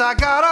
I got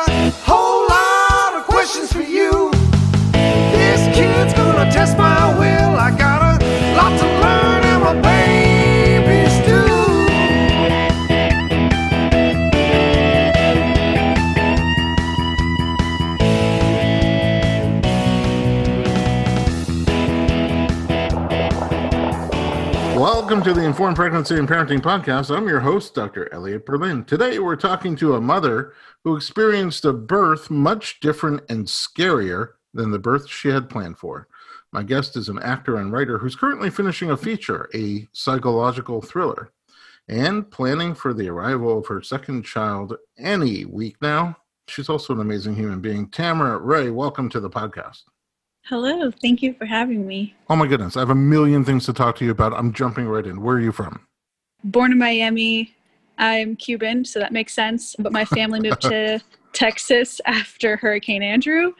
Welcome to the Informed Pregnancy and Parenting Podcast. I'm your host, Dr. Elliot Berlin. Today, we're talking to a mother who experienced a birth much different and scarier than the birth she had planned for. My guest is an actor and writer who's currently finishing a feature, a psychological thriller, and planning for the arrival of her second child any week now. She's also an amazing human being. Tamara Ray, welcome to the podcast. Hello, thank you for having me. Oh my goodness, I have a million things to talk to you about. I'm jumping right in. Where are you from? Born in Miami, I'm Cuban, so that makes sense. But my family moved to Texas after Hurricane Andrew,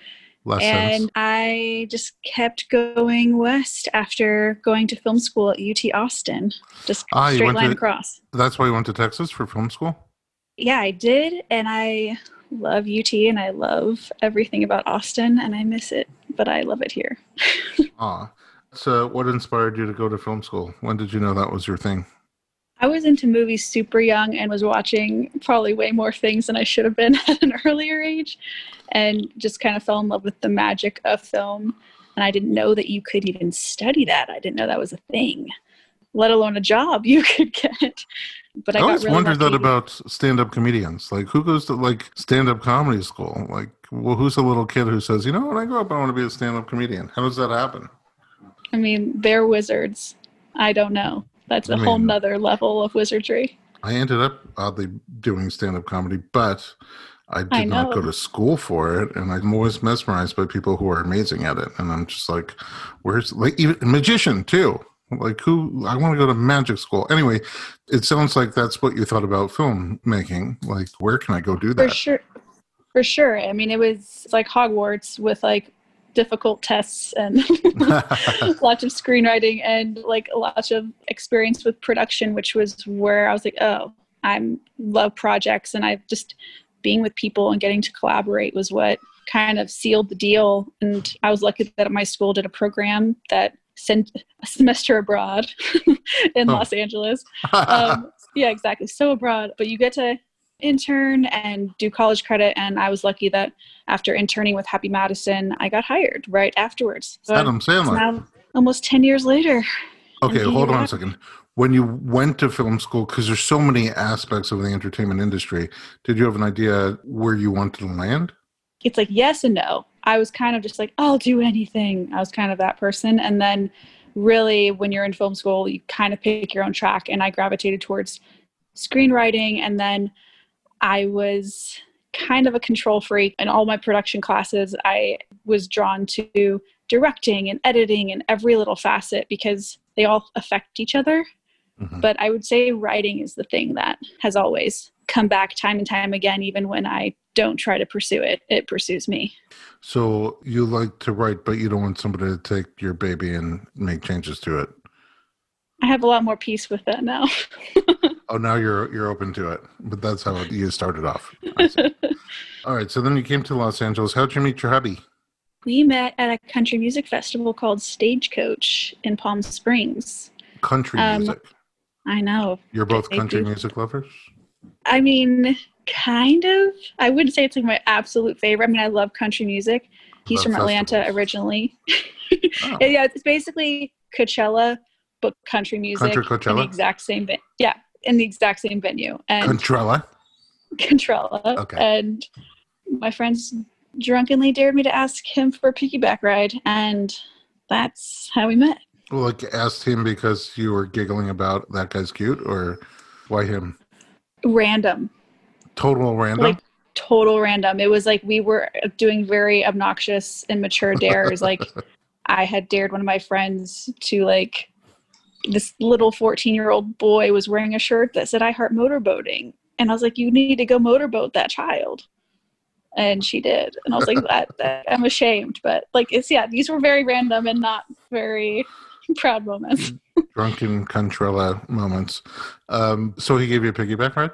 Less and sense. I just kept going west after going to film school at UT Austin, just Ah, straight line to- across. That's why you went to Texas for film school? Yeah, I did, and I love UT, and I love everything about Austin, and I miss it, but I love it here. Ah. So, what inspired you to go to film school? When did you know that was your thing? I was into movies super young and was watching probably way more things than I should have been at an earlier age and just kind of fell in love with the magic of film. And I didn't know that you could even study that. I didn't know that was a thing, let alone a job you could get. But I, I, always really wondered that about stand-up comedians. Like, who goes to like stand-up comedy school? Like, well, who's a little kid who says, you know, when I grow up, I want to be a stand-up comedian? How does that happen? I mean, they're wizards. I don't know. That's a I whole mean- nother level of wizardry. I ended up oddly doing stand-up comedy, but I did I not go to school for it, and I'm always mesmerized by people who are amazing at it. And I'm just like, where's like even magician too? Like who? I want to go to magic school. Anyway, it sounds like that's what you thought about filmmaking. Like, where can I go do that? For sure. For sure. I mean, it was like Hogwarts with like difficult tests and lots of screenwriting and like lots of experience with production, which was where I was like, oh, I'm love projects and I've just being with people and getting to collaborate was what kind of sealed the deal. And I was lucky that my school did a program that sent a semester abroad in Oh. Los Angeles um, yeah, exactly. So abroad, but you get to intern and do college credit. And I was lucky that after interning with Happy Madison, I got hired right afterwards. So Adam Sandler. almost 10 years later. Okay, hold on a second. When you went to film school, because there's so many aspects of the entertainment industry, did you have an idea where you wanted to land? It's like yes and no. I was kind of just like, I'll do anything. I was kind of that person. And then really when you're in film school, you kind of pick your own track. And I gravitated towards screenwriting. And then I was kind of a control freak in all my production classes. I was drawn to directing and editing and every little facet because they all affect each other. Mhm. But I would say writing is the thing that has always come back time and time again, even when I don't try to pursue it, it pursues me. So you like to write, but you don't want somebody to take your baby and make changes to it. I have a lot more peace with that now. Oh, now you're you're open to it, but that's how you started off. All right, so then you came to Los Angeles. How'd you meet your hubby? we met at a country music festival called Stagecoach in Palm Springs. Country Um, music. I know. You're both country music lovers. I mean, kind of. I wouldn't say it's like my absolute favorite. I mean, I love country music. He's from Atlanta festivals. originally. Oh. yeah, it's basically Coachella, but country music. Country In the Coachella? exact same venue. Yeah, in the exact same venue. And Contrella. Contrella. Okay. And my friends drunkenly dared me to ask him for a piggyback ride, and that's how we met. Well, like asked him because you were giggling about that guy's cute, or why him? Random, Total random. like total random. It was like we were doing very obnoxious, immature dares. like I had dared one of my friends to like this little 14 year old boy was wearing a shirt that said I heart motorboating. And I was like, you need to go motorboat that child. And she did. And I was like, that, that I'm ashamed. But like, it's, yeah, these were very random and not very proud moments. Drunken Contrella moments. Um, so he gave you a piggyback ride.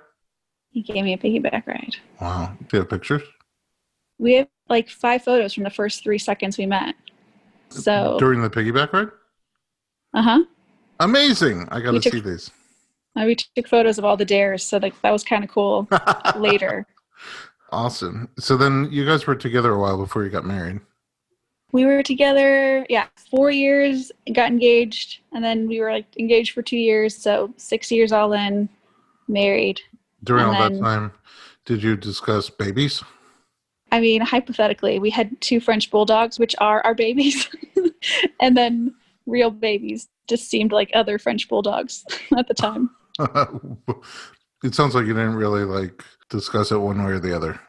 He gave me a piggyback ride. Wow. Do you have pictures? We have like five photos from the first three seconds we met. So, during the piggyback ride. uh huh. Amazing! I got to took- see these. Uh, we took photos of all the dares. So, like, that was kind of cool later. Awesome. So then you guys were together a while before you got married. we were together yeah four years got engaged and then we were like engaged for two years so six years all in married During And all that time, did you discuss babies? i mean hypothetically we had two french bulldogs which are our babies and then real babies just seemed like other french bulldogs at the time it sounds like you didn't really like discuss it one way or the other.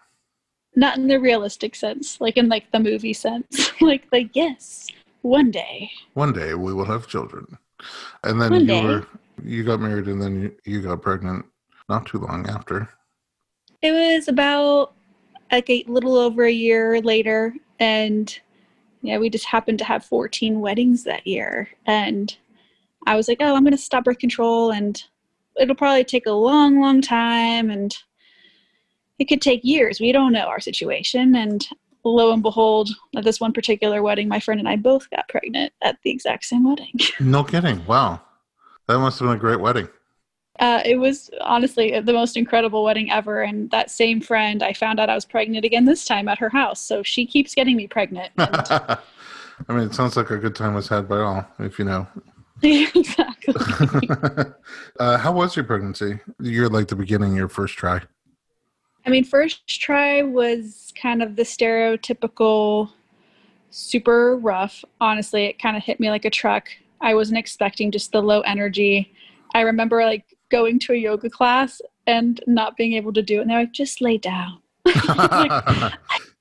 not in the realistic sense like in like the movie sense like like yes one day One day we will have children. And then One you day. were you got married and then you, you got pregnant not too long after. It was about like a little over a year later, and yeah, we just happened to have 14 weddings that year. And I was like, oh, I'm going to stop birth control, and it'll probably take a long, long time, and it could take years. We don't know our situation. And lo and behold, at this one particular wedding, my friend and I both got pregnant at the exact same wedding. No kidding. Wow. That must have been a great wedding. Uh, it was honestly the most incredible wedding ever. And that same friend, I found out I was pregnant again this time at her house. So she keeps getting me pregnant. And- I mean, it sounds like a good time was had by all, if you know. exactly. uh, how was your pregnancy? You're like the beginning, your first try. I mean, first try was kind of the stereotypical super rough. Honestly, it kind of hit me like a truck. I wasn't expecting just the low energy. I remember like going to a yoga class and not being able to do it. And they're like, just lay down. like,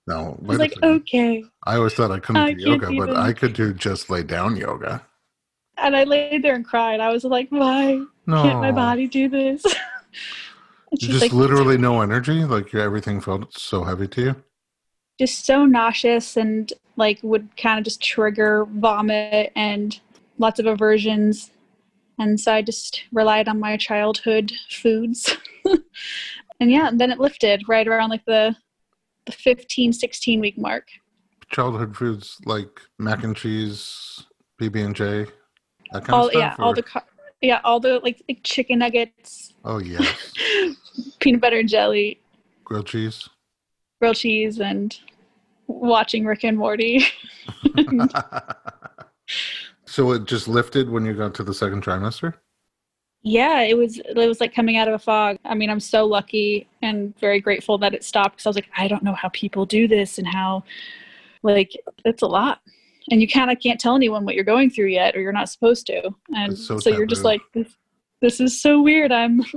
no, I was like, okay. I always thought I couldn't I do yoga, but. I could do just lay down yoga. And I laid there and cried. I was like, why No, can't my body do this? Just like, literally no energy. Like your, everything felt so heavy to you. just so nauseous and like would kind of just trigger vomit and lots of aversions. And so I just relied on my childhood foods. and yeah, and then it lifted right around like the the 15, 16 week mark. Childhood foods like mac and cheese, PB and J, that kind all of stuff. yeah, all the yeah, all the like, like chicken nuggets, oh yes, peanut butter and jelly, grilled cheese. grilled cheese, and watching Rick and Morty. so it just lifted when you got to the second trimester. Yeah, it was it was like coming out of a fog. I mean, I'm so lucky and very grateful that it stopped because I was like, I don't know how people do this and how like it's a lot. And you kind of can't tell anyone what you're going through yet or you're not supposed to. And so so, you're just like this, this is so weird. I'm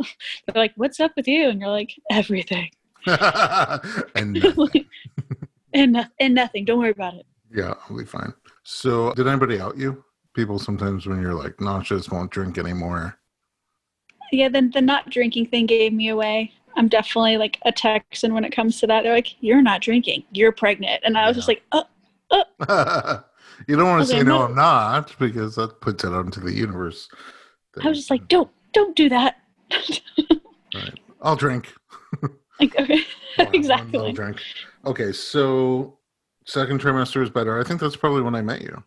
they're like, "What's up with you?" And you're like, "Everything." and nothing. and and nothing. Don't worry about it. yeah, I'll be fine. So did anybody out you? People sometimes when you're like nauseous, won't drink anymore. Yeah, then the not drinking thing gave me away. I'm definitely like a Texan when it comes to that. They're like, "You're not drinking. You're pregnant," and I was just Yeah. like, "Oh." You don't want to Okay, say no, no. I'm not, because that puts it out into the universe. I was just like, "Don't, don't do that." Right. I'll drink. like, okay, I'll- I'll exactly. drink. Okay, so second trimester is better. I think that's probably when I met you.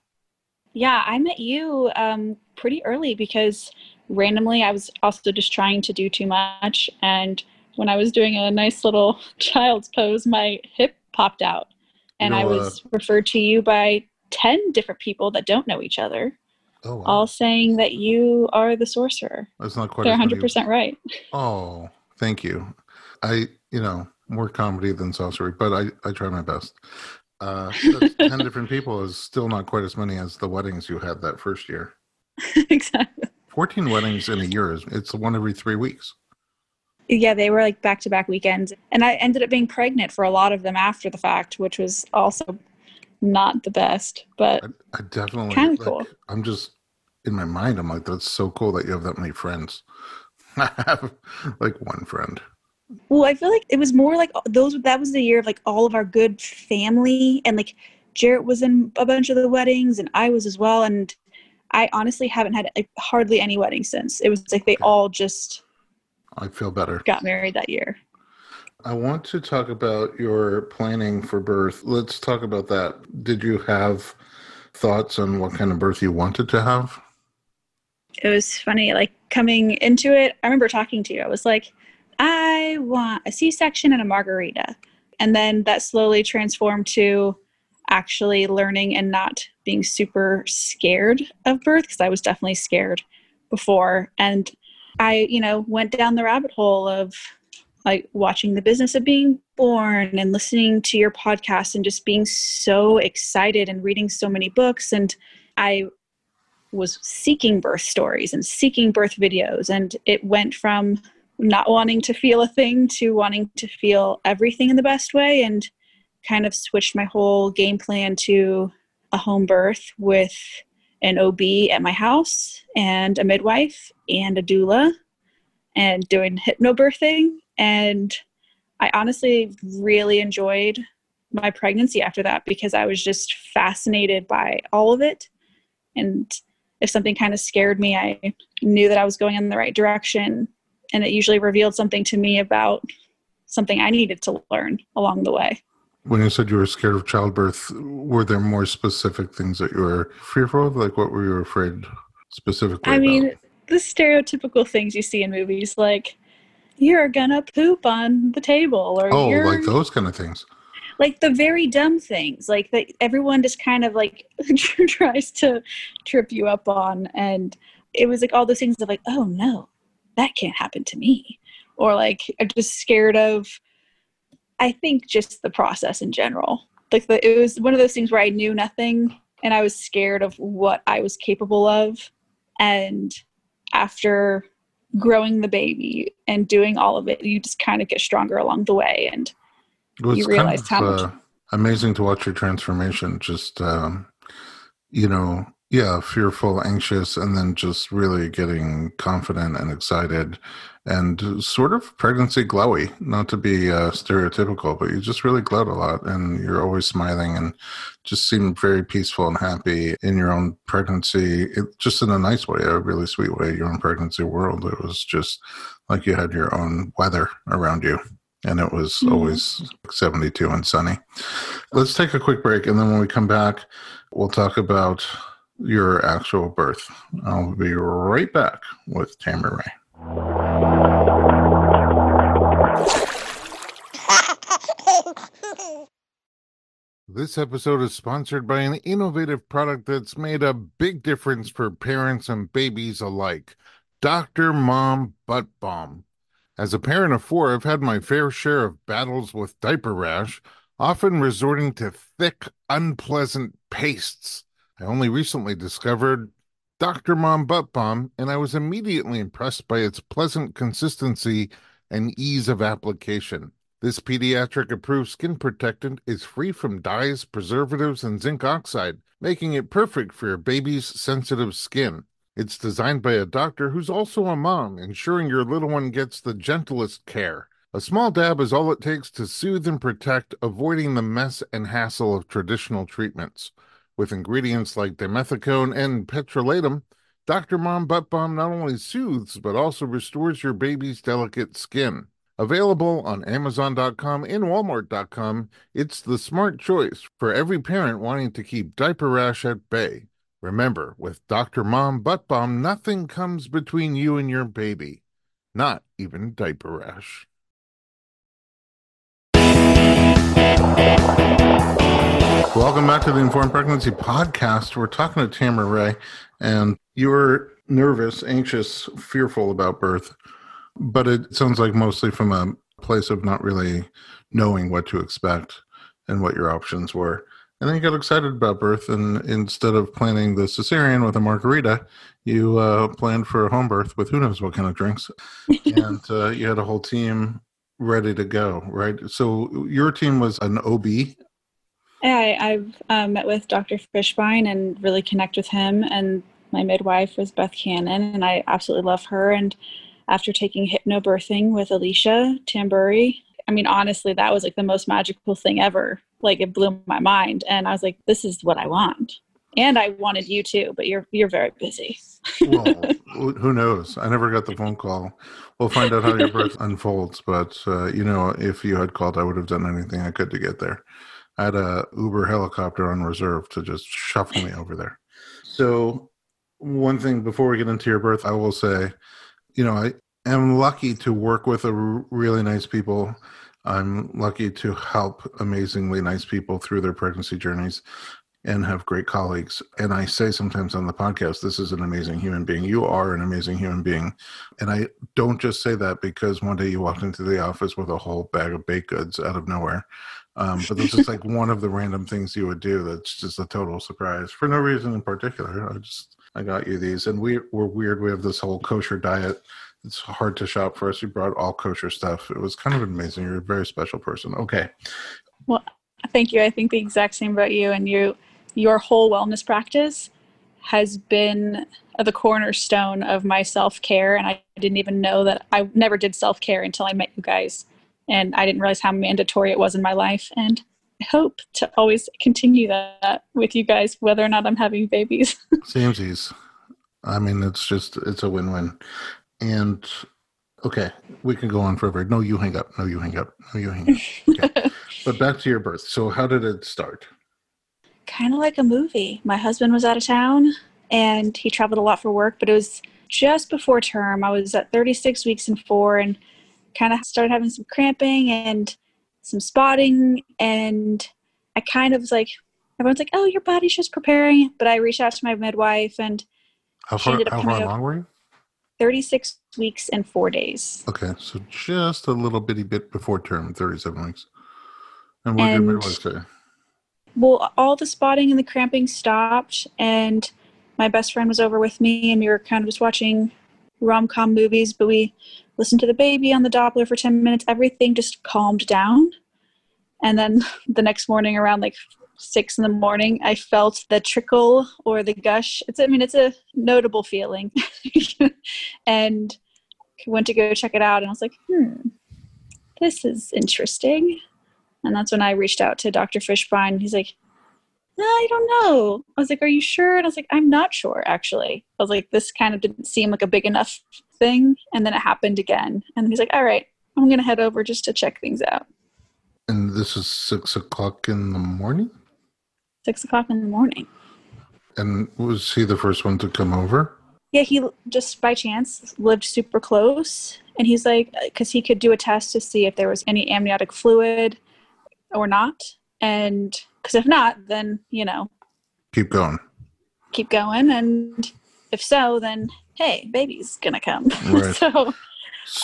Yeah, I met you um, pretty early because randomly I was also just trying to do too much, and when I was doing a nice little child's pose, my hip popped out. And I know, was referred to you by 10 different people that don't know each other, Oh, wow. all saying that you are the sorcerer. That's not quite They're 100% right. Oh, thank you. I, you know, more comedy than sorcery, but I, I try my best. Uh, that's 10 different people is still not quite as many as the weddings you had that first year. exactly. 14 weddings in a year is it's one every three weeks. Yeah, they were like back to back weekends. And I ended up being pregnant for a lot of them after the fact, which was also not the best. But I, I definitely Kinda like, cool. I'm just in my mind. I'm like, that's so cool that you have that many friends. I have like one friend. Well, I feel like it was more like those. That was the year of like all of our good family, and like Jarrett was in a bunch of the weddings, and I was as well. And I honestly haven't had like, hardly any weddings since. It was like they Okay. all just I feel better. got married that year. I want to talk about your planning for birth. Let's talk about that. Did you have thoughts on what kind of birth you wanted to have? It was funny, like coming into it. I remember talking to you. I was like, I want a C-section and a margarita, and then that slowly transformed to actually learning and not being super scared of birth because I was definitely scared before. And I, you know, went down the rabbit hole of like watching the business of being born and listening to your podcast and just being so excited and reading so many books. And I was seeking birth stories and seeking birth videos. And it went from not wanting to feel a thing to wanting to feel everything in the best way and kind of switched my whole game plan to a home birth with an OB at my house and a midwife and a doula and doing hypnobirthing. And I honestly really enjoyed my pregnancy after that because I was just fascinated by all of it. And if something kind of scared me, I knew that I was going in the right direction. And it usually revealed something to me about something I needed to learn along the way. When you said you were scared of childbirth, were there more specific things that you were fearful of? Like what were you afraid specifically I mean, the stereotypical things you see in movies, like you're gonna poop on the table, or Oh, you're like those kind of things. like the very dumb things, like that everyone just kind of like tries to trip you up on, and it was like all those things of like, oh no, that can't happen to me, or like I'm just scared of. I think just the process in general, like the, it was one of those things where I knew nothing, and I was scared of what I was capable of, and after growing the baby and doing all of it, you just kind of get stronger along the way. And was you kind of, how much- uh, amazing to watch your transformation. Just, um, you know, yeah, fearful, anxious, and then just really getting confident and excited and sort of pregnancy glowy. Not to be uh, stereotypical, but you just really glowed a lot and you're always smiling and just seem very peaceful and happy in your own pregnancy. It, just in a nice way, a really sweet way, your own pregnancy world. It was just like you had your own weather around you and it was Mhm. always 72 and sunny. Let's take a quick break, and then when we come back, we'll talk about your actual birth. I'll be right back with Tamara Ray. This episode is sponsored by an innovative product that's made a big difference for parents and babies alike Dr. Mom Butt Balm. As a parent of four, I've had my fair share of battles with diaper rash, often resorting to thick, unpleasant pastes. I only recently discovered Dr. Mom Butt Balm, and I was immediately impressed by its pleasant consistency and ease of application. This pediatric approved skin protectant is free from dyes, preservatives, and zinc oxide, making it perfect for your baby's sensitive skin. It's designed by a doctor who's also a mom, ensuring your little one gets the gentlest care. A small dab is all it takes to soothe and protect, avoiding the mess and hassle of traditional treatments. With ingredients like dimethicone and petrolatum, Dr. Mom Butt Balm not only soothes but also restores your baby's delicate skin. Available on Amazon.com and Walmart.com, it's the smart choice for every parent wanting to keep diaper rash at bay. Remember, with Dr. Mom Butt Balm, nothing comes between you and your baby, not even diaper rash. Welcome back to the Informed Pregnancy Podcast. We're talking to Tamara Ray, and you were nervous, anxious, fearful about birth, but it sounds like mostly from a place of not really knowing what to expect and what your options were. And then you got excited about birth, and instead of planning the cesarean with a margarita, you uh, planned for a home birth with who knows what kind of drinks. and uh, you had a whole team ready to go, right? So your team was an OB. I, I've um, met with Dr. Fishbein and really connect with him. And my midwife was Beth Cannon, and I absolutely love her. And after taking hypnobirthing with Alicia Tamburi, I mean, honestly, that was like the most magical thing ever. Like it blew my mind, and I was like, "This is what I want." And I wanted you too, but you're you're very busy. well, who knows? I never got the phone call. We'll find out how your birth unfolds. But uh, you know, if you had called, I would have done anything I could to get there. I had a Uber helicopter on reserve to just shuffle me over there. So, one thing before we get into your birth, I will say, you know, I am lucky to work with a really nice people. I'm lucky to help amazingly nice people through their pregnancy journeys and have great colleagues. And I say sometimes on the podcast, this is an amazing human being. You are an amazing human being. And I don't just say that because one day you walked into the office with a whole bag of baked goods out of nowhere. Um, but this is like one of the random things you would do that's just a total surprise for no reason in particular. I just, I got you these. And we, we're weird. We have this whole kosher diet. It's hard to shop for us. You brought all kosher stuff. It was kind of amazing. You're a very special person. Okay. Well, thank you. I think the exact same about you. And you, your whole wellness practice has been the cornerstone of my self care. And I didn't even know that I never did self care until I met you guys. And I didn't realize how mandatory it was in my life. And I hope to always continue that with you guys, whether or not I'm having babies. Samesies. I mean, it's just, it's a win win. And okay, we can go on forever. No, you hang up. No, you hang up. No, you hang up. Okay. but back to your birth. So, how did it start? kind of like a movie. My husband was out of town and he traveled a lot for work, but it was just before term. I was at 36 weeks and four and kind of started having some cramping and some spotting. And I kind of was like, everyone's like, oh, your body's just preparing. But I reached out to my midwife and how far, how far along were you? 36 weeks and four days. Okay, so just a little bitty bit before term, 37 weeks. And what did your midwife say? well, all the spotting and the cramping stopped, and my best friend was over with me, and we were kind of just watching rom com movies. But we listened to the baby on the Doppler for 10 minutes. Everything just calmed down. And then the next morning, around like six in the morning, I felt the trickle or the gush. It's, I mean, it's a notable feeling. and went to go check it out, and I was like, hmm, this is interesting. And that's when I reached out to Dr. Fishbein. He's like, I don't know. I was like, Are you sure? And I was like, I'm not sure, actually. I was like, This kind of didn't seem like a big enough thing. And then it happened again. And he's like, All right, I'm going to head over just to check things out. And this is six o'clock in the morning? Six o'clock in the morning. And was he the first one to come over? Yeah, he just by chance lived super close. And he's like, uh, because he could do a test to see if there was any amniotic fluid or not. And because if not, then, you know, keep going. Keep going. And if so, then hey, baby's going to come. Right. so,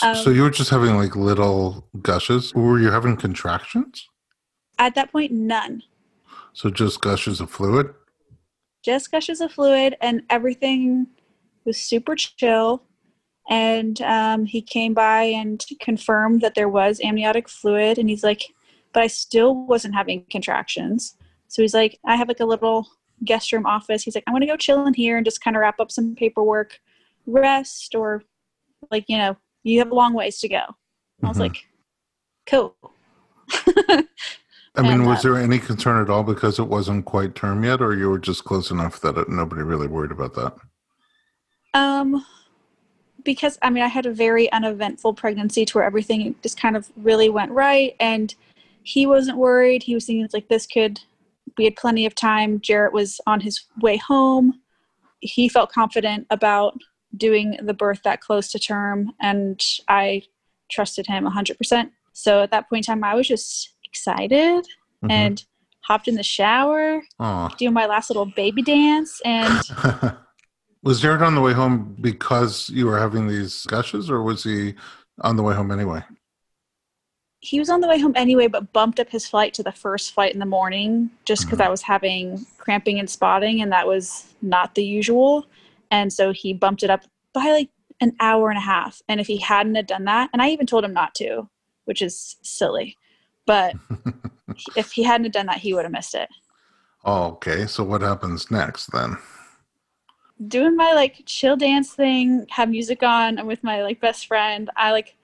um, so you were just having like little gushes. Were you having contractions? At that point, none. So just gushes of fluid? Just gushes of fluid, and everything was super chill. And um, he came by and confirmed that there was amniotic fluid. And he's like, but I still wasn't having contractions. So he's like, I have like a little guest room office. He's like, I'm going to go chill in here and just kind of wrap up some paperwork, rest, or like, you know, you have a long ways to go. Mm-hmm. I was mm-hmm. like, cool. I mean, and, was uh, there any concern at all because it wasn't quite term yet, or you were just close enough that it, nobody really worried about that? Um, because I mean, I had a very uneventful pregnancy to where everything just kind of really went right, and he wasn't worried. He was thinking like this could. We had plenty of time. Jarrett was on his way home. He felt confident about doing the birth that close to term, and I trusted him 100%. So at that point in time, I was just excited mm-hmm. and hopped in the shower, Oh. doing my last little baby dance, and was Jarrett on the way home because you were having these gushes, or was he on the way home anyway? He was on the way home anyway, but bumped up his flight to the first flight in the morning just because. I uh-huh. was having cramping and spotting, and that was not the usual. And so he bumped it up by like an hour and a half. And if he hadn't have done that, and I even told him not to, which is silly, but if he hadn't have done that, he would have missed it. Okay. So what happens next then? Doing my like chill dance thing, have music on, I'm with my like best friend, I like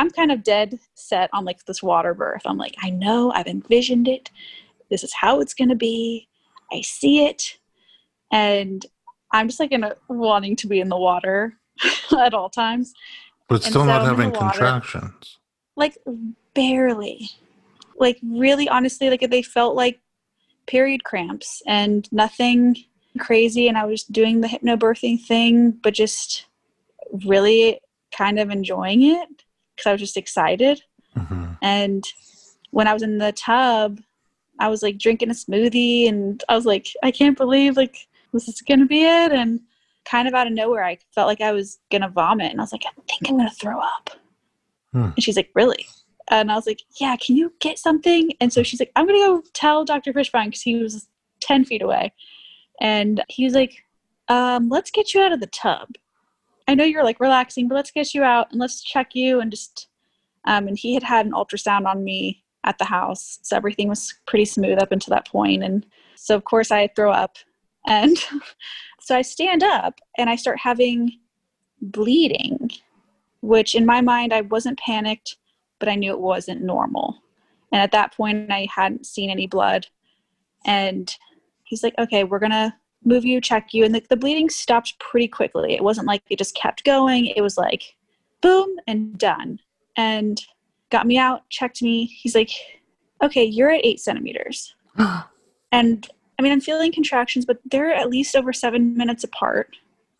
I'm kind of dead set on like this water birth. I'm like, I know, I've envisioned it. This is how it's gonna be. I see it. And I'm just like in a, wanting to be in the water at all times. But still so not having contractions. Like barely. Like really honestly, like they felt like period cramps and nothing crazy. And I was doing the hypnobirthing thing, but just really kind of enjoying it because I was just excited. hmm And when I was in the tub, I was like drinking a smoothie and I was like, I can't believe like this is gonna be it. And kind of out of nowhere, I felt like I was gonna vomit. And I was like, I think I'm gonna throw up. Hmm. And she's like, Really? And I was like, Yeah, can you get something? And so she's like, I'm gonna go tell Dr. Fishbein because he was 10 feet away. And he was like, um, Let's get you out of the tub. I know you're like relaxing, but let's get you out and let's check you and just um, and he had had an ultrasound on me at the house so everything was pretty smooth up until that point. point and so of course i throw up and so i stand up and i start having bleeding which in my mind i wasn't panicked but i knew it wasn't normal and at that point i hadn't seen any blood and he's like okay we're gonna move you check you and the, the bleeding stopped pretty quickly it wasn't like it just kept going it was like boom and done and got me out, checked me. He's like, okay, you're at eight centimeters. And I mean, I'm feeling contractions, but they're at least over seven minutes apart,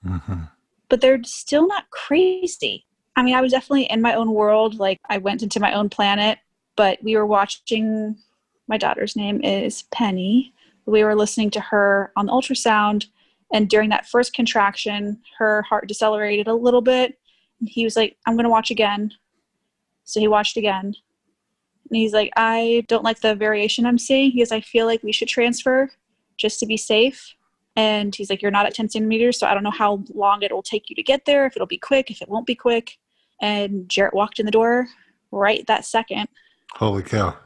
hmm but they're still not crazy. I mean, I was definitely in my own world. Like, I went into my own planet, but we were watching, my daughter's name is Penny. We were listening to her on the ultrasound. And during that first contraction, her heart decelerated a little bit. And he was like, I'm going to watch again. So he watched again. And he's like, I don't like the variation I'm seeing. He goes, I feel like we should transfer just to be safe. And he's like, You're not at 10 centimeters, so I don't know how long it will take you to get there, if it'll be quick, if it won't be quick. And Jarrett walked in the door right that second. Holy cow.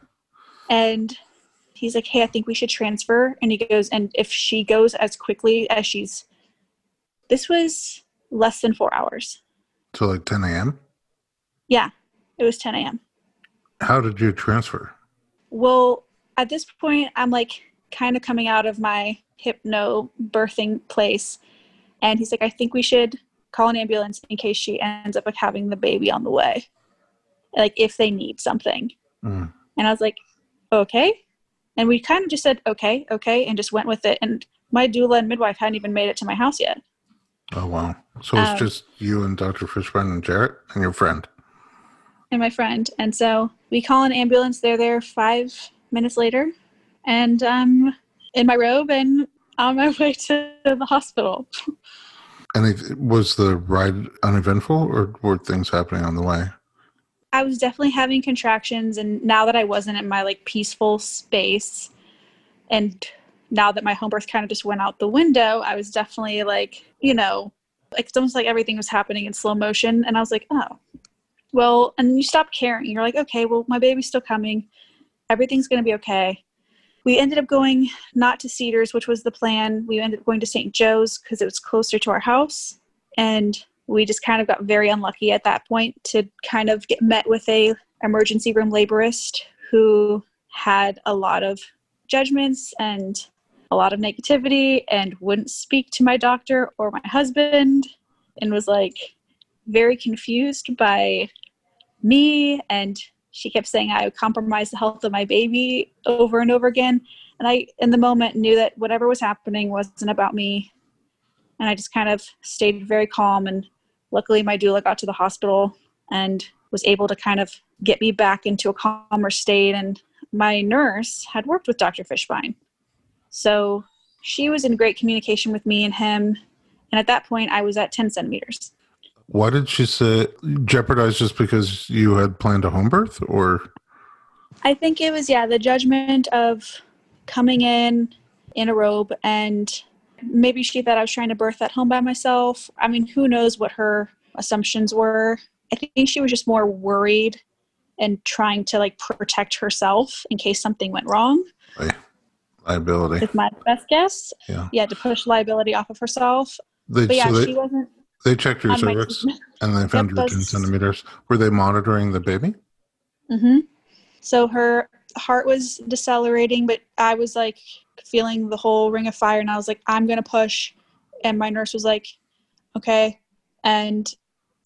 And he's like, Hey, I think we should transfer. And he goes, And if she goes as quickly as she's, this was less than four hours. So like 10 a.m. Yeah, it was 10 a.m. How did you transfer? Well, at this point, I'm like kind of coming out of my hypno birthing place. And he's like, I think we should call an ambulance in case she ends up like having the baby on the way. Like if they need something. Mm. And I was like, okay. And we kind of just said, okay, okay, and just went with it. And my doula and midwife hadn't even made it to my house yet. Oh wow. So it's Um, just you and Dr. Fishbein and Jarrett and your friend. and my friend. And so we call an ambulance. They're there five minutes later. And I'm in my robe and on my way to the hospital. And it, was the ride uneventful or were things happening on the way? I was definitely having contractions. And now that I wasn't in my like peaceful space, and now that my home birth kind of just went out the window, I was definitely like, you know, like it's almost like everything was happening in slow motion. And I was like, oh, well, and you stop caring. You're like, okay, well, my baby's still coming. Everything's going to be okay. We ended up going not to Cedars, which was the plan. We ended up going to St. Joe's because it was closer to our house. And we just kind of got very unlucky at that point to kind of get met with a emergency room laborist who had a lot of judgments and a lot of negativity and wouldn't speak to my doctor or my husband and was like very confused by me and she kept saying I would compromise the health of my baby over and over again. And I, in the moment, knew that whatever was happening wasn't about me. And I just kind of stayed very calm. And luckily, my doula got to the hospital and was able to kind of get me back into a calmer state. And my nurse had worked with Dr. Fishbein. So she was in great communication with me and him. And at that point, I was at 10 centimeters. Why did she say jeopardize just because you had planned a home birth or? I think it was, yeah, the judgment of coming in in a robe and maybe she thought I was trying to birth at home by myself. I mean, who knows what her assumptions were. I think she was just more worried and trying to like protect herself in case something went wrong. Liability. Is my best guess. Yeah. Yeah, to push liability off of herself. They, But yeah, so they, she wasn't they checked my cervix and they found Yep, your 10 centimeters. Were they monitoring the baby? Mm hmm So her heart was decelerating, but I was like feeling the whole ring of fire, and I was like, I'm gonna push. And my nurse was like, okay. And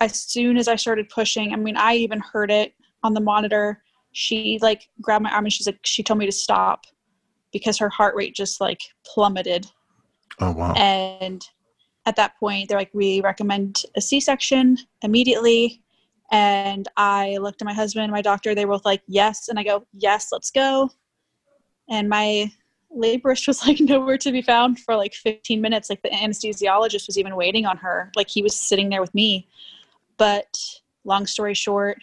as soon as I started pushing, I mean, I even heard it on the monitor. She like grabbed my arm and she's like, she told me to stop because her heart rate just like plummeted. Oh, wow. And at that point, they're like, we recommend a C section immediately. And I looked at my husband and my doctor. They were both like, yes. And I go, yes, let's go. And my laborist was like nowhere to be found for like 15 minutes. Like the anesthesiologist was even waiting on her. Like he was sitting there with me. But long story short,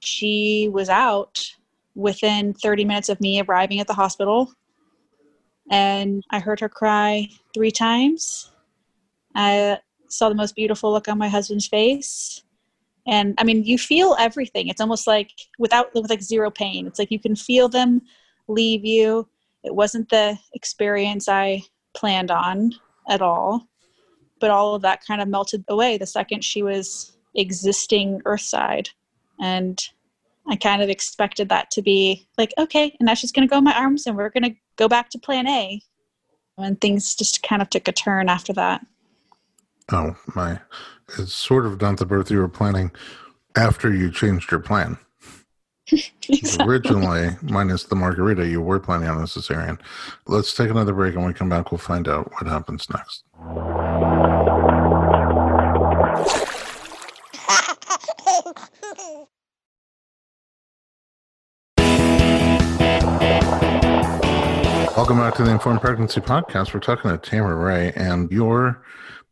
she was out within 30 minutes of me arriving at the hospital. And I heard her cry three times. I saw the most beautiful look on my husband's face. And I mean, you feel everything. It's almost like without with like zero pain. It's like you can feel them leave you. It wasn't the experience I planned on at all. But all of that kind of melted away the second she was existing earthside. And I kind of expected that to be like, okay, and now she's going to go in my arms and we're going to go back to plan A. And things just kind of took a turn after that. Oh, my. It's sort of not the birth you were planning after you changed your plan. Exactly. Originally, minus the margarita, you were planning on a cesarean. Let's take another break and when we come back, we'll find out what happens next. Welcome back to the Informed Pregnancy Podcast. We're talking to Tamara Ray, and your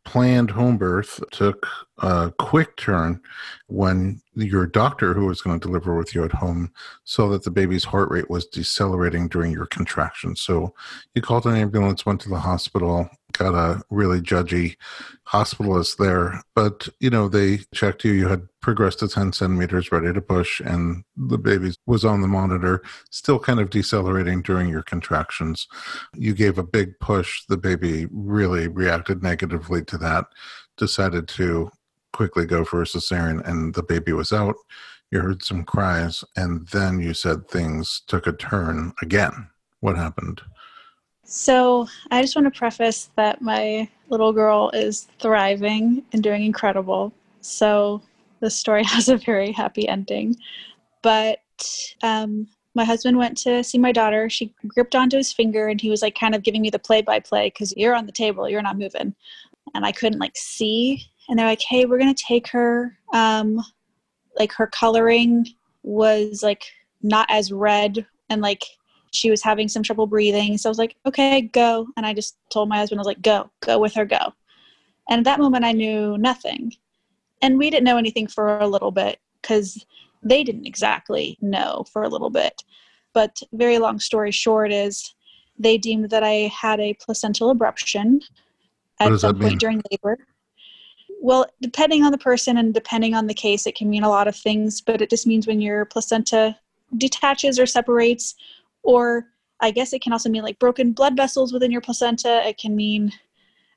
planned home birth took a quick turn when your doctor, who was going to deliver with you at home, saw that the baby's heart rate was decelerating during your contractions. So you called an ambulance, went to the hospital, got a really judgy hospitalist there. But, you know, they checked you, you had progressed to 10 centimeters, ready to push, and the baby was on the monitor, still kind of decelerating during your contractions. You gave a big push. The baby really reacted negatively to that, decided to quickly go for a cesarean, and the baby was out. You heard some cries, and then you said things took a turn again. What happened? So, I just want to preface that my little girl is thriving and doing incredible. So, the story has a very happy ending. But um, my husband went to see my daughter. She gripped onto his finger and he was like kind of giving me the play by play because you're on the table, you're not moving. And I couldn't like see. And they're like, hey, we're going to take her. Um, like her coloring was like not as red and like she was having some trouble breathing. So I was like, okay, go. And I just told my husband, I was like, go, go with her, go. And at that moment, I knew nothing. And we didn't know anything for a little bit because they didn't exactly know for a little bit. But very long story short is they deemed that I had a placental abruption at some point during labor. Well, depending on the person and depending on the case, it can mean a lot of things, but it just means when your placenta detaches or separates, or I guess it can also mean like broken blood vessels within your placenta. It can mean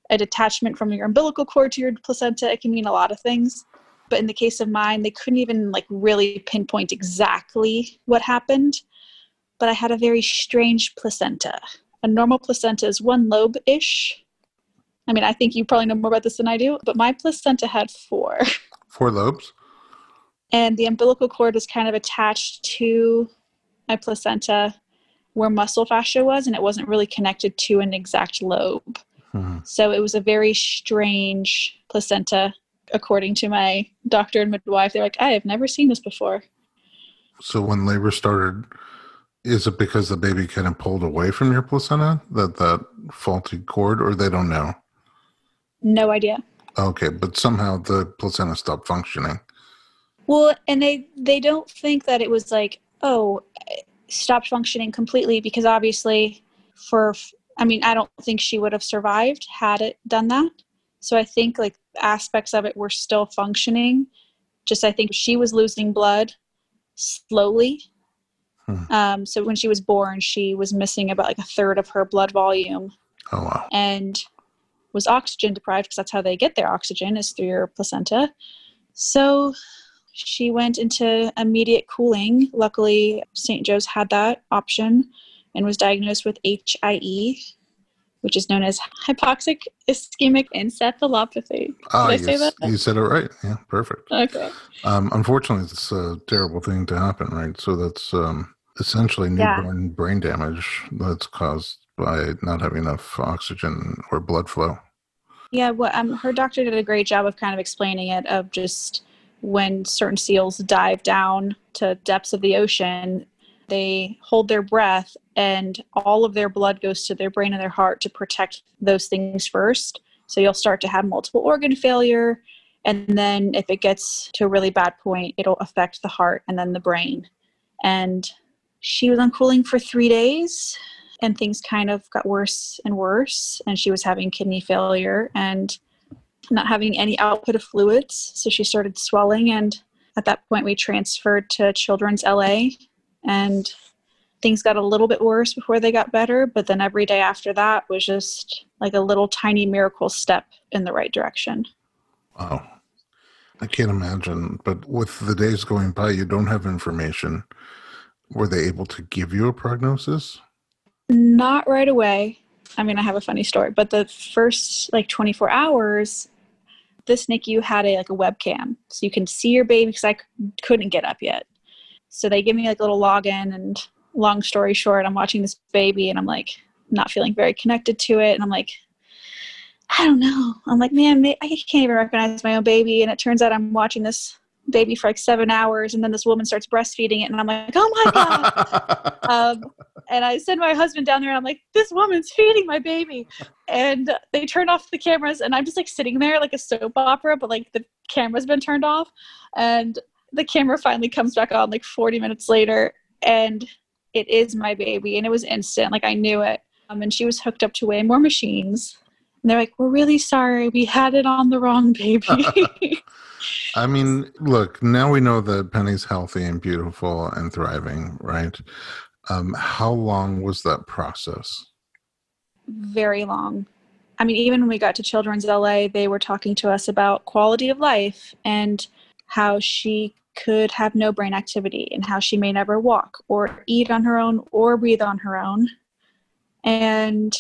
a detachment from your umbilical cord to your placenta. It can mean a lot of things. But in the case of mine, they couldn't even like really pinpoint exactly what happened. But I had a very strange placenta. A normal placenta is one lobe ish. I mean, I think you probably know more about this than I do, but my placenta had four. Four lobes? and the umbilical cord was kind of attached to my placenta where muscle fascia was, and it wasn't really connected to an exact lobe. Hmm. So it was a very strange placenta, according to my doctor and midwife. They're like, I have never seen this before. So when labor started, Is it because the baby kind of pulled away from your placenta that that faulty cord, or they don't know? No idea. Okay, but somehow the placenta stopped functioning. Well, and they they don't think that it was like, oh, stopped functioning completely because obviously for I mean, I don't think she would have survived had it done that. So I think like aspects of it were still functioning. Just I think she was losing blood slowly. Hmm. Um, so when she was born, she was missing about like a third of her blood volume Oh wow. and was oxygen deprived because that's how they get their oxygen is through your placenta. So she went into immediate cooling. Luckily, St. Joe's had that option and was diagnosed with HIE, which is known as hypoxic ischemic encephalopathy. Ah, I you, say that? you said it right. Yeah, perfect. Okay. Um, unfortunately, it's a terrible thing to happen, right? So that's um, essentially Yeah. newborn brain damage that's caused by not having enough oxygen or blood flow. Yeah, well, um, her doctor did a great job of kind of explaining it of just when certain seals dive down to depths of the ocean, they hold their breath and all of their blood goes to their brain and their heart to protect those things first. So you'll start to have multiple organ failure. And then if it gets to a really bad point, it'll affect the heart and then the brain. And she was on cooling for three days and things kind of got worse and worse and she was having kidney failure and not having any output of fluids so she started swelling and at that point we transferred to children's la and things got a little bit worse before they got better but then every day after that was just like a little tiny miracle step in the right direction Wow. I can't imagine. But with the days going by, you don't have information. Were they able to give you a prognosis? Not right away. I mean, I have a funny story, but the first like 24 hours, this NICU had a like a webcam, so you can see your baby because I c- couldn't get up yet. So they give me like a little login, and long story short, I'm watching this baby, and I'm like not feeling very connected to it, and I'm like, I don't know. I'm like, man, I can't even recognize my own baby, and it turns out I'm watching this baby for like seven hours, and then this woman starts breastfeeding it, and I'm like, oh my god um, and I send my husband down there, and I'm like, "This woman's feeding my baby," and they turn off the cameras, and I'm just like sitting there like a soap opera, but like the camera's been turned off, and the camera finally comes back on like 40 minutes later, and it is my baby, and it was instant, like I knew it, um, and she was hooked up to way more machines. And they're like, "We're really sorry, we had it on the wrong baby." I mean, look, now we know that Penny's healthy and beautiful and thriving, right? Um, how long was that process? very long. I mean, even when we got to Children's LA, they were talking to us about quality of life and how she could have no brain activity and how she may never walk or eat on her own or breathe on her own. And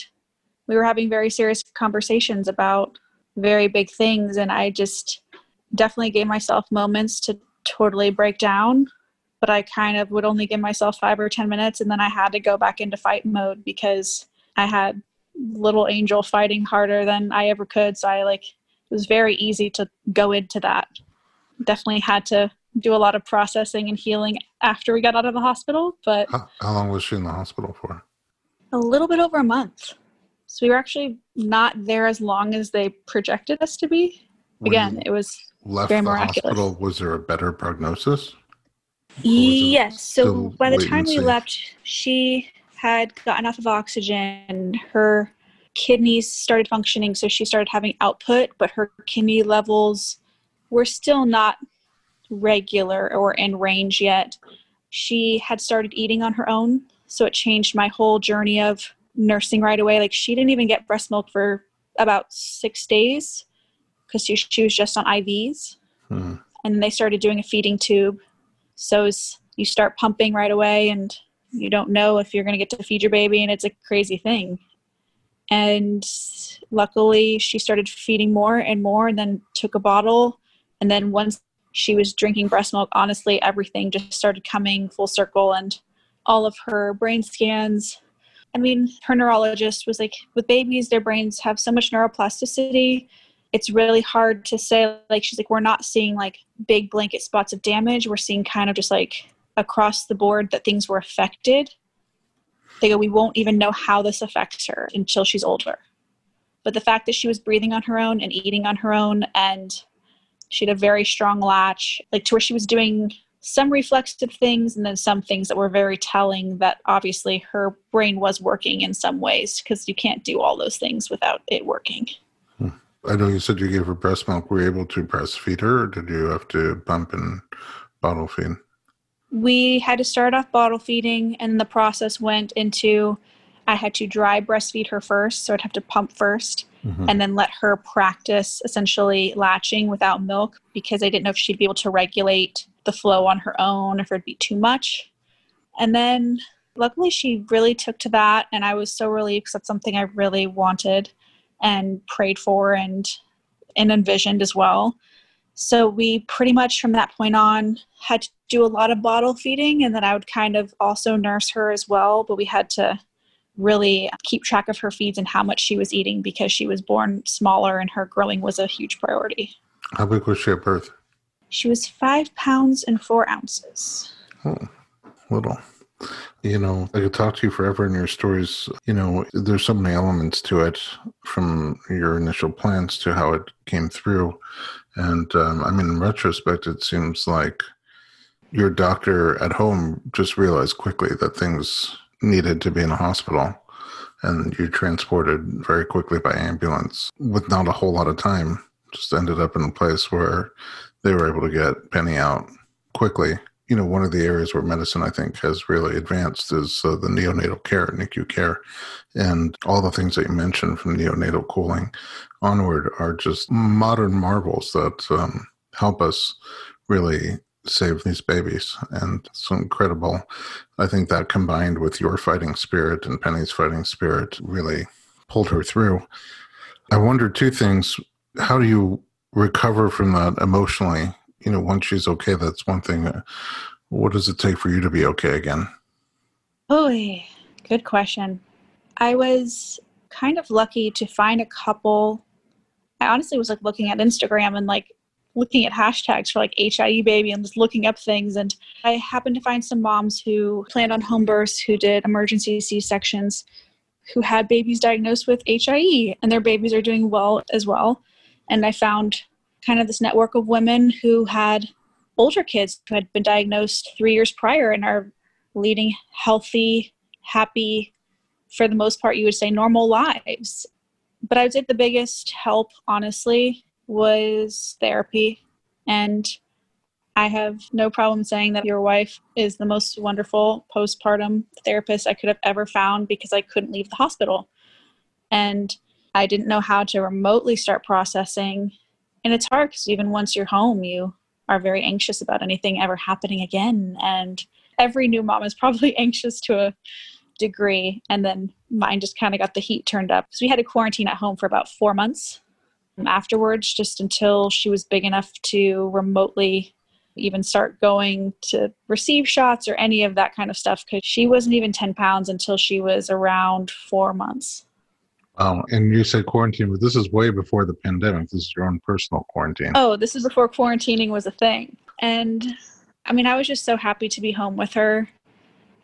we were having very serious conversations about very big things. And I just definitely gave myself moments to totally break down. But I kind of would only give myself five or 10 minutes. And then I had to go back into fight mode because I had little angel fighting harder than I ever could. So I like it was very easy to go into that. Definitely had to do a lot of processing and healing after we got out of the hospital, but How, how long was she in the hospital for? a little bit over a month. So we were actually not there as long as they projected us to be. When Again, you it was left the hospital, was there a better prognosis? Yes. So by the time we left, she had gotten off of oxygen. Her kidneys started functioning, so she started having output, but her kidney levels were still not regular or in range yet. She had started eating on her own, so it changed my whole journey of nursing right away. Like she didn't even get breast milk for about six days because she, was just on IVs Hmm. and they started doing a feeding tube. So you start pumping right away, and you don't know if you're going to get to feed your baby, and it's a crazy thing. And luckily, she started feeding more and more, and then took a bottle. And then once she was drinking breast milk, honestly, everything just started coming full circle, and all of her brain scans. I mean, her neurologist was like, with babies, their brains have so much neuroplasticity it's really hard to say like she's like we're not seeing like big blanket spots of damage we're seeing kind of just like across the board that things were affected they go, we won't even know how this affects her until she's older. But the fact that she was breathing on her own and eating on her own, and she had a very strong latch, like to where she was doing some reflexive things and then some things that were very telling that obviously her brain was working in some ways because you can't do all those things without it working. I know you said you gave her breast milk. Were you able to breastfeed her or did you have to pump and bottle feed? We had to start off bottle feeding and the process went into I had to dry breastfeed her first, so I'd have to pump 1st mm-hmm. and then let her practice essentially latching without milk because I didn't know if she'd be able to regulate the flow on her own, if it'd be too much. And then luckily she really took to that and I was so relieved because that's something I really wanted and prayed for and and envisioned as well. So we pretty much from that point on had to do a lot of bottle feeding and then I would kind of also nurse her as well, but we had to really keep track of her feeds and how much she was eating because she was born smaller and her growing was a huge priority. How big was she at birth? She was five pounds and four ounces. Oh, little. You know, I could talk to you forever in your stories. You know, there's so many elements to it from your initial plans to how it came through. And um, I mean, in retrospect, it seems like your doctor at home just realized quickly that things needed to be in a hospital and you transported very quickly by ambulance with not a whole lot of time just ended up in a place where they were able to get Penny out quickly. You know, one of the areas where medicine, I think, has really advanced is uh, the neonatal care, NICU care. And all the things that you mentioned from neonatal cooling onward are just modern marvels that um, help us really save these babies. And it's incredible. I think that combined with your fighting spirit and Penny's fighting spirit really pulled her through. I wonder two things. How do you recover from that emotionally you know once she's okay that's one thing uh, what does it take for you to be okay again? Oh good question. I was kind of lucky to find a couple. I honestly was like looking at instagram and like looking at hashtags for like HIE baby and just looking up things. And I happened to find some moms who planned on home births, who did emergency C sections, who had babies diagnosed with HIE, and their babies are doing well as well. And I found kind of this network of women who had older kids who had been diagnosed three years prior and are leading healthy, happy, for the most part, you would say normal lives. But I would say the biggest help, honestly, was therapy. And I have no problem saying that your wife is the most wonderful postpartum therapist I could have ever found because I couldn't leave the hospital. And I didn't know how to remotely start processing. And it's hard because even once you're home, you are very anxious about anything ever happening again. And every new mom is probably anxious to a degree. And then mine just kind of got the heat turned up. So we had to quarantine at home for about four months mm. afterwards, just until she was big enough to remotely even start going to receive shots or any of that kind of stuff because she wasn't even 10 pounds until she was around four months. Um, and you said quarantine, but this is way before the pandemic. This is your own personal quarantine. Oh, this is before quarantining was a thing. And I mean, I was just so happy to be home with her.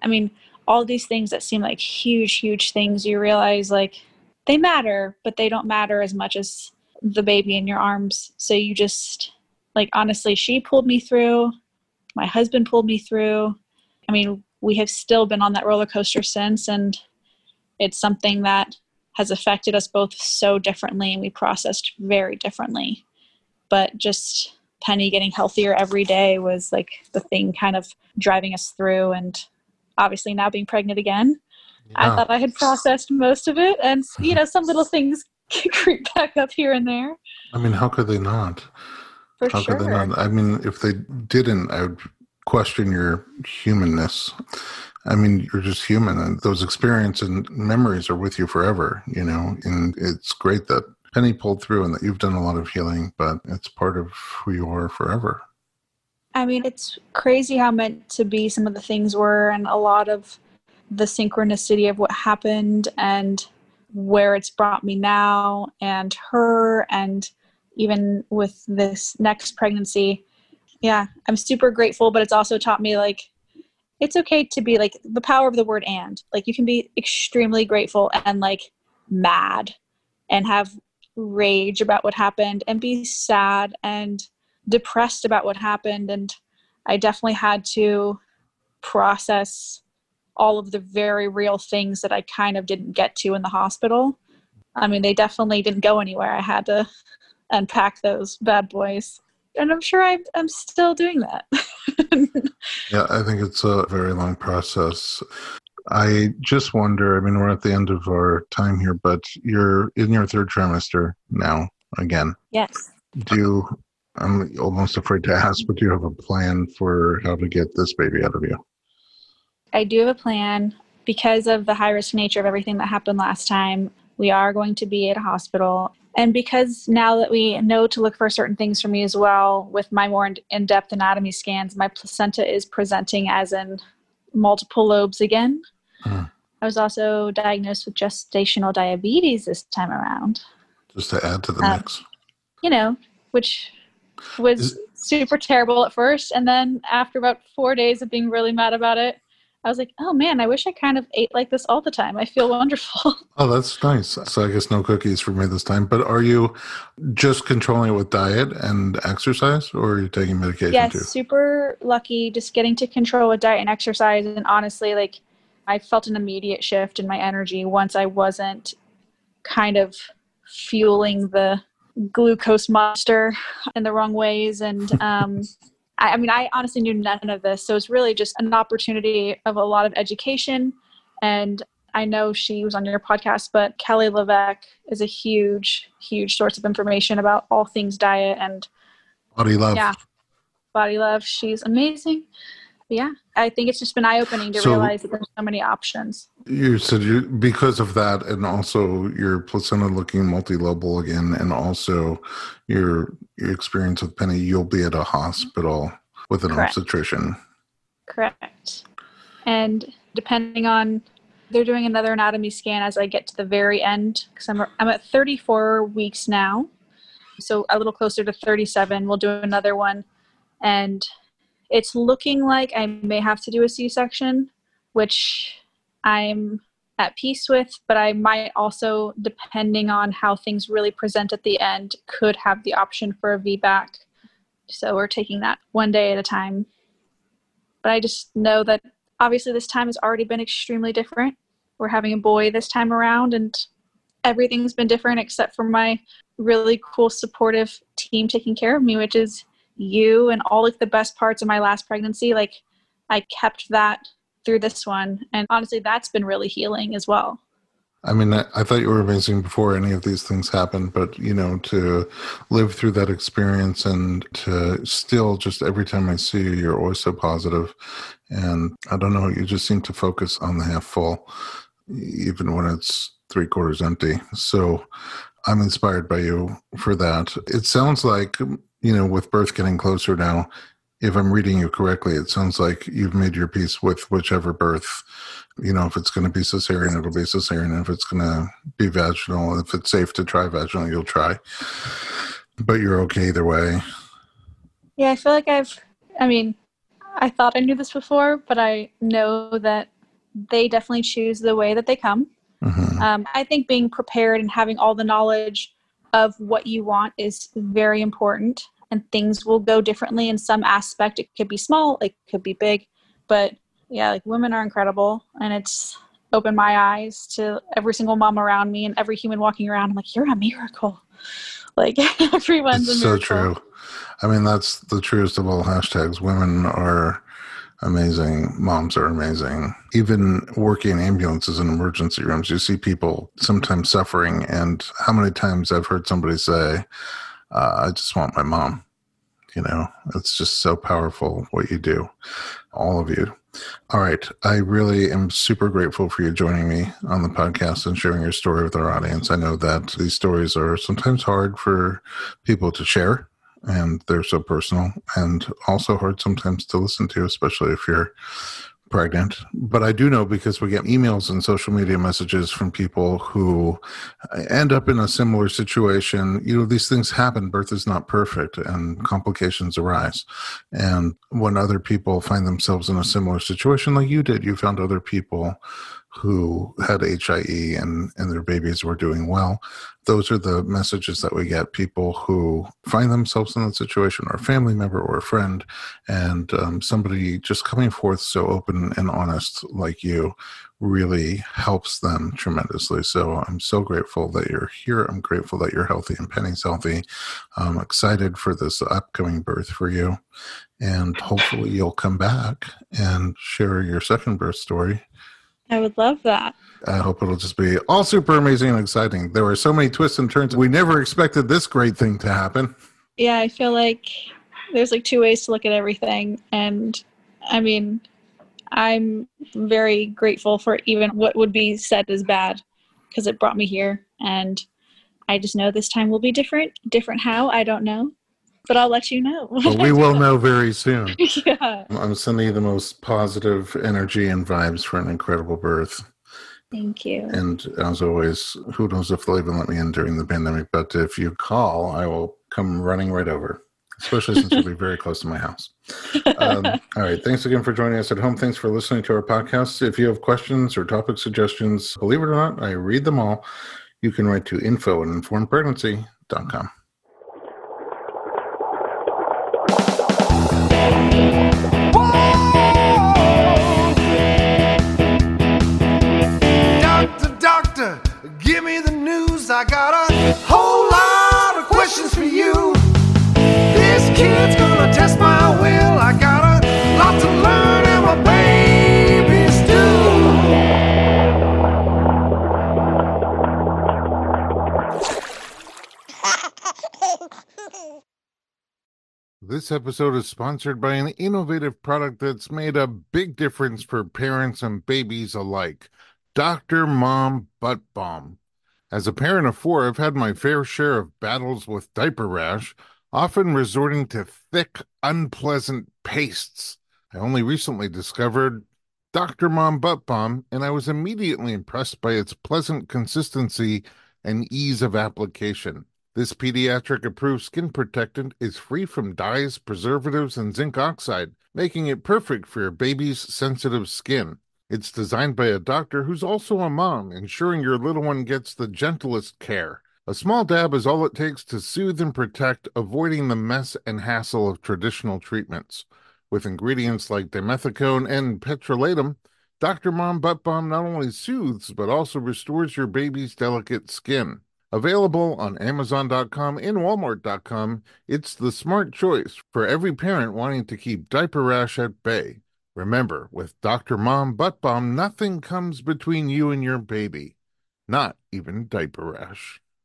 I mean, all these things that seem like huge, huge things, you realize like they matter, but they don't matter as much as the baby in your arms. So you just, like, honestly, she pulled me through. My husband pulled me through. I mean, we have still been on that roller coaster since, and it's something that has affected us both so differently and we processed very differently. But just Penny getting healthier every day was like the thing kind of driving us through. And obviously, now being pregnant again, yeah. I thought I had processed most of it. And, you know, some little things creep back up here and there. I mean, how could they not? For how sure. could they not? I mean, if they didn't, I would question your humanness. I mean, you're just human, and those experiences and memories are with you forever, you know. And it's great that Penny pulled through and that you've done a lot of healing, but it's part of who you are forever. I mean, it's crazy how meant to be some of the things were, and a lot of the synchronicity of what happened and where it's brought me now, and her, and even with this next pregnancy. Yeah, I'm super grateful, but it's also taught me like it's okay to be like the power of the word and. Like you can be extremely grateful and like mad and have rage about what happened and be sad and depressed about what happened. And i definitely had to process all of the very real things that i kind of didn't get to in the hospital. I mean they definitely didn't go anywhere. I had to unpack those bad boys and i'm sure I'm, I'm still doing that yeah i think it's a very long process I just wonder. I mean, we're at the end of our time here, but you're in your third trimester now again. Yes. Do you, I'm almost afraid to ask, but do you have a plan for how to get this baby out of you? I do have a plan because of the high risk nature of everything that happened last time. We are going to be at a hospital. And because now that we know to look for certain things for me as well, with my more in depth anatomy scans, my placenta is presenting as in multiple lobes again. Uh, I was also diagnosed with gestational diabetes this time around. Just to add to the um, mix. You know, which was Is, super terrible at first. And then after about four days of being really mad about it, I was like, oh man, I wish I kind of ate like this all the time. I feel wonderful. Oh, that's nice. So I guess no cookies for me this time. But are you just controlling it with diet and exercise, or are you taking medication yes, too? super lucky just getting to control with diet and exercise. And honestly, like I felt an immediate shift in my energy once I wasn't kind of fueling the glucose monster in the wrong ways and um, I, I mean, I honestly knew none of this. So it's really just an opportunity of a lot of education. And I know she was on your podcast, but Kelly LeVeque is a huge, huge source of information about all things diet and body love. Yeah, body love. She's amazing. Yeah, I think it's just been eye opening to so realize that there's so many options. You said you because of that, and also your placenta looking multi-lobal again, and also your your experience with Penny, you'll be at a hospital with an Correct. obstetrician. Correct. And depending on, they're doing another anatomy scan as I get to the very end because I'm I'm at 34 weeks now, so a little closer to 37. We'll do another one, and it's looking like I may have to do a C-section, which I'm at peace with, but I might also, depending on how things really present at the end, could have the option for a VBAC. So we're taking that one day at a time. But I just know that obviously this time has already been extremely different. We're having a boy this time around, and everything's been different except for my really cool, supportive team taking care of me, which is you and all like the best parts of my last pregnancy. Like, I kept that through this one. And honestly, that's been really healing as well. I mean, I, I, thought you were amazing before any of these things happened, but you know, to live through that experience and to still just every time I see you, you're always so positive. And I don't know, you just seem to focus on the half full, even when it's three quarters empty. So I'm inspired by you for that. It sounds like, you know, with birth getting closer now, if I'm reading you correctly, it sounds like you've made your peace with whichever birth. You know, if it's going to be cesarean, it'll be cesarean. If it's going to be vaginal, if it's safe to try vaginal, you'll try. But you're okay either way. Yeah, I feel like I've, I mean, I thought I knew this before, but I know that they definitely choose the way that they come. Mm-hmm. Um, I think being prepared and having all the knowledge of what you want is very important and things will go differently in some aspect. It could be small, it could be big, but yeah, like women are incredible, and it's opened my eyes to every single mom around me and every human walking around. I'm like, you're a miracle. Like everyone's so true. I mean, that's the truest of all hashtags. Women are amazing. Moms are amazing. Even working ambulances and emergency rooms, you see people sometimes suffering. And how many times I've heard somebody say, uh, I just want my mom. You know, it's just so powerful what you do, all of you. All right. I really am super grateful for you joining me on the podcast and sharing your story with our audience. I know that these stories are sometimes hard for people to share and they're so personal and also hard sometimes to listen to, especially if you're pregnant, but I do know because we get emails and social media messages from people who end up in a similar situation. You know, these things happen. Birth is not perfect and complications arise. And when other people find themselves in a similar situation like you did, you found other people who had HIE and, and their babies were doing well. Those are the messages that we get people who find themselves in that situation, or a family member or a friend, and um, somebody just coming forth so open and honest like you really helps them tremendously. So I'm so grateful that you're here. I'm grateful that you're healthy and Penny's healthy. I'm excited for this upcoming birth for you. And hopefully you'll come back and share your second birth story I would love that. I hope it'll just be all super amazing and exciting. There were so many twists and turns. We never expected this great thing to happen. Yeah, I feel like there's like two ways to look at everything. And I mean, I'm very grateful for even what would be said as bad because it brought me here. And I just know this time will be different. Different how? I don't know but I'll let you know. Well, we will know very soon. yeah. I'm sending you the most positive energy and vibes for an incredible birth. Thank you. And as always, who knows if they'll even let me in during the pandemic, but if you call, I will come running right over, especially since you'll be very close to my house. Um, all right. Thanks again for joining us at home. Thanks for listening to our podcast. If you have questions or topic suggestions, believe it or not, I read them all. You can write to info at informedpregnancy.com. I got a whole lot of questions for you. This kid's gonna test my will. I got a lot to learn, and my babies do. This episode is sponsored by an innovative product that's made a big difference for parents and babies alike Dr. Mom Butt Balm. As a parent of four, I've had my fair share of battles with diaper rash, often resorting to thick, unpleasant pastes. I only recently discovered Dr. Mom Butt Balm, and I was immediately impressed by its pleasant consistency and ease of application. This pediatric approved skin protectant is free from dyes, preservatives, and zinc oxide, making it perfect for your baby's sensitive skin. It's designed by a doctor who's also a mom, ensuring your little one gets the gentlest care. A small dab is all it takes to soothe and protect, avoiding the mess and hassle of traditional treatments. With ingredients like dimethicone and petrolatum, Dr. Mom Butt Balm not only soothes but also restores your baby's delicate skin. Available on Amazon.com and Walmart.com, it's the smart choice for every parent wanting to keep diaper rash at bay. Remember, with Dr. Mom Butt Balm, nothing comes between you and your baby, not even diaper rash.